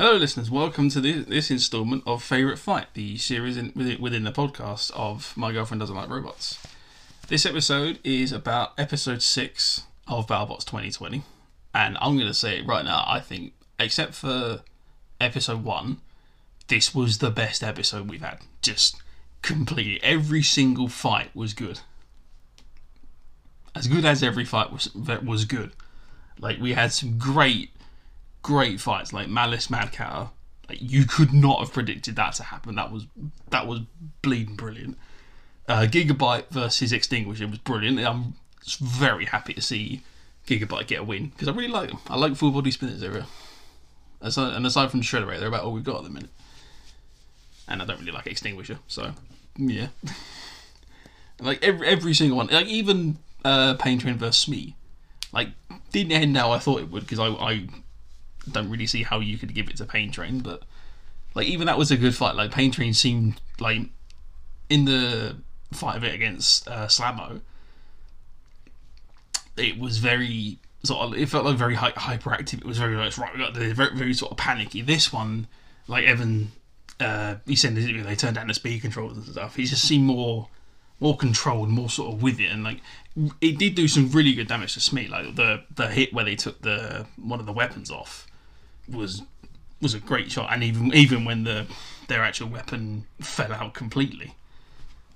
Hello, listeners. Welcome to this, this instalment of Favorite Fight, the series in, within, within the podcast of My Girlfriend Doesn't Like Robots. This episode is about episode six of BattleBots 2020, and I'm going to say it right now. I think, except for episode one, this was the best episode we've had. Just completely, every single fight was good. As good as every fight was was good. Like we had some great great fights like Malice Mad Cow. Like you could not have predicted that to happen. That was that was bleeding brilliant. Uh, Gigabyte versus Extinguisher was brilliant. I'm very happy to see Gigabyte get a win because I really like them. I like full body spinners area. Aside, and aside from Shredder, they're about all we've got at the minute. And I don't really like Extinguisher, so yeah. like every every single one, like even uh, Pain Train versus Smee, like didn't end how I thought it would because I I don't really see how you could give it to Pain Train, but like even that was a good fight. Like Pain Train seemed like in the fight of it against uh, SlamMow, it was very sort of it felt like very hy- hyperactive. It was very like right, we got the very very sort of panicky. This one, like Evan, uh, he said they turned down the speed controls and stuff. He just seemed more more controlled, more sort of with it, and like it did do some really good damage to Smee. Like the the hit where they took the one of the weapons off was was a great shot, and even even when the their actual weapon fell out completely,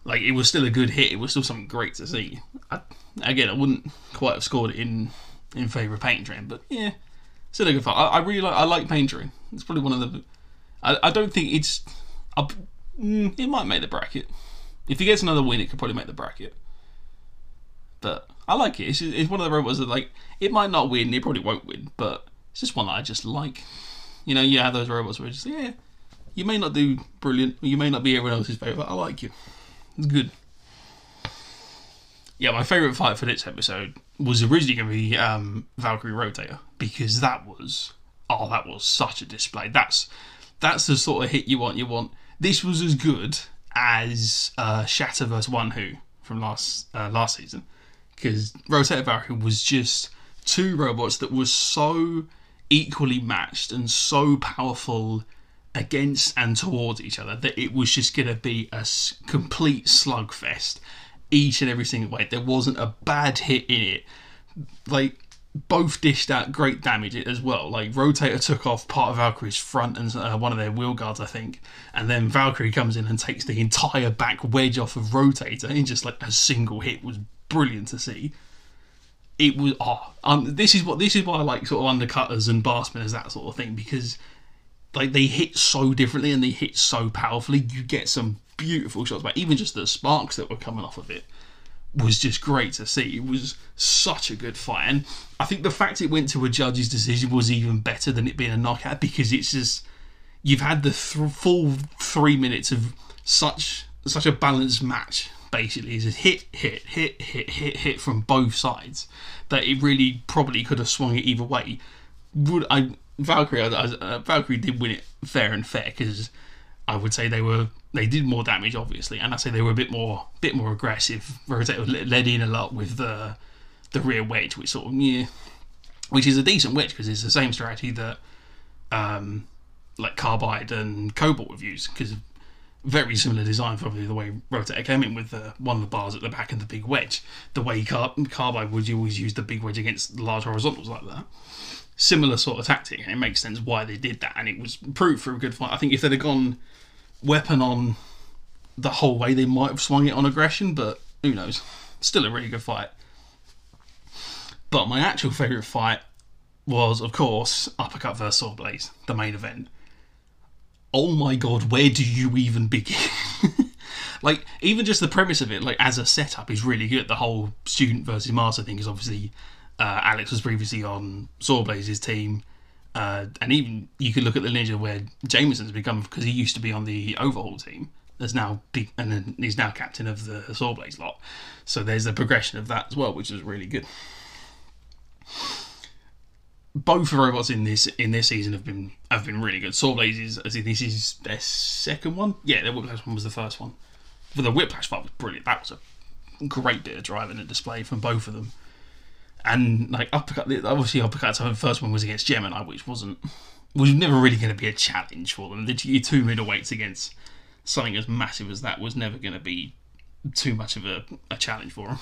like it was still a good hit. It was still something great to see. I, again, I wouldn't quite have scored it in in favour of Pain Train, but yeah, still a good fight. I, I really like I like Pain Train. It's probably one of the. I, I don't think it's. I, mm, it might make the bracket. If he gets another win, it could probably make the bracket. But I like it. It's, it's one of the robots that like it might not win. It probably won't win, but it's just one that I just like. You know, you have those robots where just yeah, you may not do brilliant, you may not be everyone else's favorite. I like you. It's good. Yeah, my favorite fight for this episode was originally going to be um, Valkyrie Rotator because that was oh that was such a display. That's that's the sort of hit you want. You want this was as good as uh, Shatter One Who from last uh, last season because Rotator Valkyrie was just two robots that were so equally matched and so powerful against and towards each other that it was just going to be a complete slugfest each and every single way. There wasn't a bad hit in it. Like, both dished out great damage as well. Like, Rotator took off part of Valkyrie's front and uh, one of their wheel guards, I think. And then Valkyrie comes in and takes the entire back wedge off of Rotator in just like a single hit. Was brilliant to see it was oh um, this is what this is why I like sort of undercutters and bar spinners that sort of thing because like they hit so differently and they hit so powerfully you get some beautiful shots but even just the sparks that were coming off of it was just great to see it was such a good fight and I think the fact it went to a judge's decision was even better than it being a knockout because it's just you've had the th- full three minutes of such such a balanced match basically is hit, hit, hit, hit, hit, hit from both sides. That it really probably could have swung it either way. Would I Valkyrie? uh, Valkyrie did win it fair and fair because I would say they were they did more damage obviously, and I say they were a bit more bit more aggressive. Rotator led in a lot with the the rear wedge, which sort of yeah, which is a decent wedge because it's the same strategy that um like Carbide and Cobalt would use because very similar design, probably the way Rotator came in with the, one of the bars at the back and the big wedge. The way Car- Carbide would you always use the big wedge against large horizontals like that. Similar sort of tactic, and it makes sense why they did that, and it was proved for a good fight. I think if they'd have gone weapon on the whole way, they might have swung it on aggression, but who knows? Still a really good fight. But my actual favourite fight was, of course, Uppercut vs Sawblaze, the main event oh my god, where do you even begin? like, even just the premise of it, like as a setup, is really good. The whole student versus master thing is obviously uh, Alex was previously on Sawblaze's team. Uh, and even you could look at the ninja where Jamison's become because he used to be on the overhaul team. There's now and then he's now captain of the Sawblaze lot. So there's the progression of that as well, which is really good both robots in this in this season have been have been really good. Sawblaze is I think this is their second one. Yeah, their Whiplash one was the first one. But the Whiplash fight was brilliant. That was a great bit of driving and display from both of them. And like uppercut, obviously uppercut. The first one was against Gemini, which wasn't was never really going to be a challenge for them. The two middleweights against something as massive as that was never going to be too much of a, a challenge for them.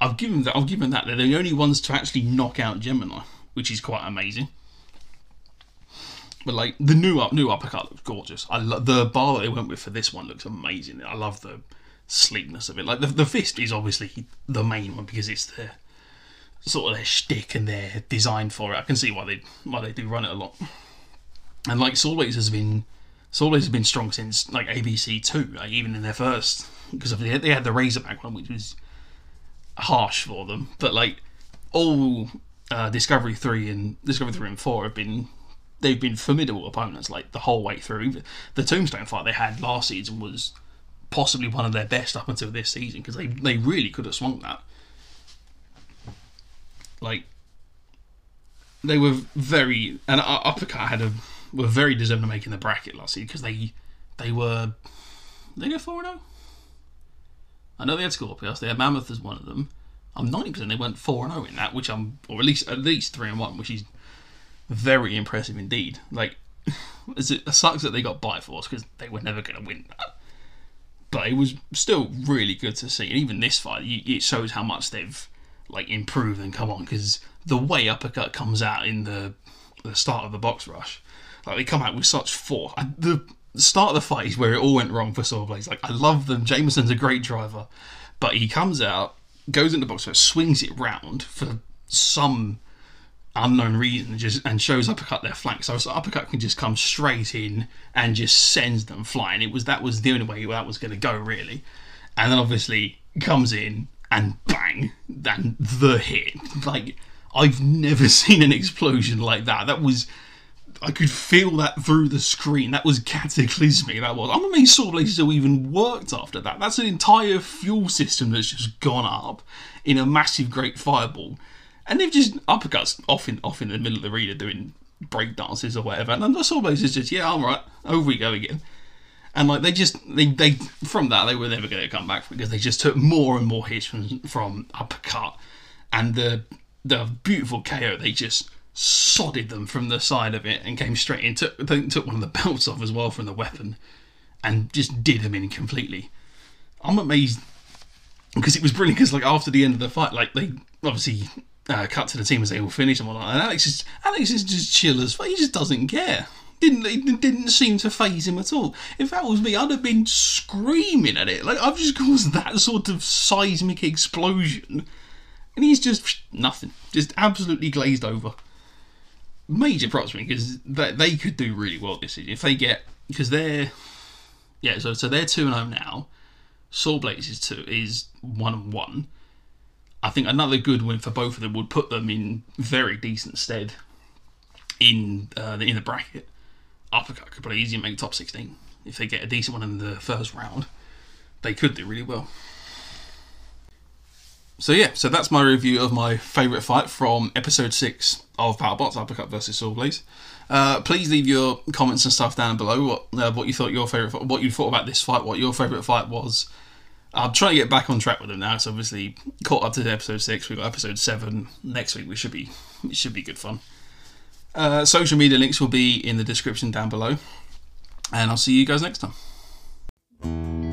I've given that. I've given that. They're the only ones to actually knock out Gemini, which is quite amazing. But like the new up, new uppercut looks gorgeous. I the bar that they went with for this one looks amazing. I love the sleekness of it. Like the the fist is obviously the main one because it's the sort of their shtick and their design for it. I can see why they why they do run it a lot. And like Sawblaze has been Sawblaze has been strong since like ABC two, like even in their first because they they had the Razorback one, which was harsh for them. But like all uh, Discovery three and Discovery three and four have been they've been formidable opponents like the whole way through. The Tombstone fight they had last season was possibly one of their best up until this season because they they really could have swung that. Like they were very and uppercut had a were very deserving of making the bracket last year because they they were they go four zero. Oh? I know they had Scorpius. They had Mammoth as one of them. I'm ninety percent they went four and zero in that, which I'm or at least at least three and one, which is very impressive indeed. Like, it sucks that they got Bite Force because they were never going to win that. But it was still really good to see. And even this fight, it shows how much they've like improve and come on because the way uppercut comes out in the the start of the box rush, like they come out with such force. the start of the fight is where it all went wrong for Sawblaze. Like I love them. Jamison's a great driver, but he comes out, goes into the box rush, swings it round for some unknown reason and just and shows uppercut their flank. So, so uppercut can just come straight in and just sends them flying. It was that was the only way that was going to go really, and then obviously comes in and bang, then the hit. Like I've never seen an explosion like that. That was. I could feel that through the screen. That was cataclysmic. That was. I'm amazed Sawblaze still even worked after that. That's an entire fuel system that's just gone up in a massive, great fireball and they've just uppercuts off in off in the middle of the arena doing break dances or whatever. And the Sawblaze is just, yeah, I'm right, over we go again. And like they just they they from that they were never going to come back because they just took more and more hits from from uppercut, and the the beautiful KO they just sodded them from the side of it and came straight in. Took took one of the belts off as well from the weapon, and just did them in completely. I'm amazed because it was brilliant. Because like after the end of the fight, like they obviously uh, cut to the team as they all finish and whatnot. And Alex is Alex is just chill as fuck He just doesn't care. Didn't it didn't seem to phase him at all. If that was me, I'd have been screaming at it. Like I've just caused that sort of seismic explosion, and he's just nothing, just absolutely glazed over. Major props for me because they, they could do really well this season if they get because they're yeah so so they're two and zero oh now. Sawblaze is two is one and one I think another good win for both of them would put them in very decent stead in uh, in the bracket. Uppercut could probably easily make top 16 if they get a decent one in the first round. They could do really well. So yeah, so that's my review of my favourite fight from episode six of BattleBots Uppercut versus Sawblaze. Uh, please leave your comments and stuff down below. What uh, what you thought your favourite, what you thought about this fight, what your favourite fight was I'm trying to get back on track with them now. It's obviously caught up to episode six. We've got episode seven next week. We should be it should be good fun. Uh, social media links will be in the description down below, and I'll see you guys next time.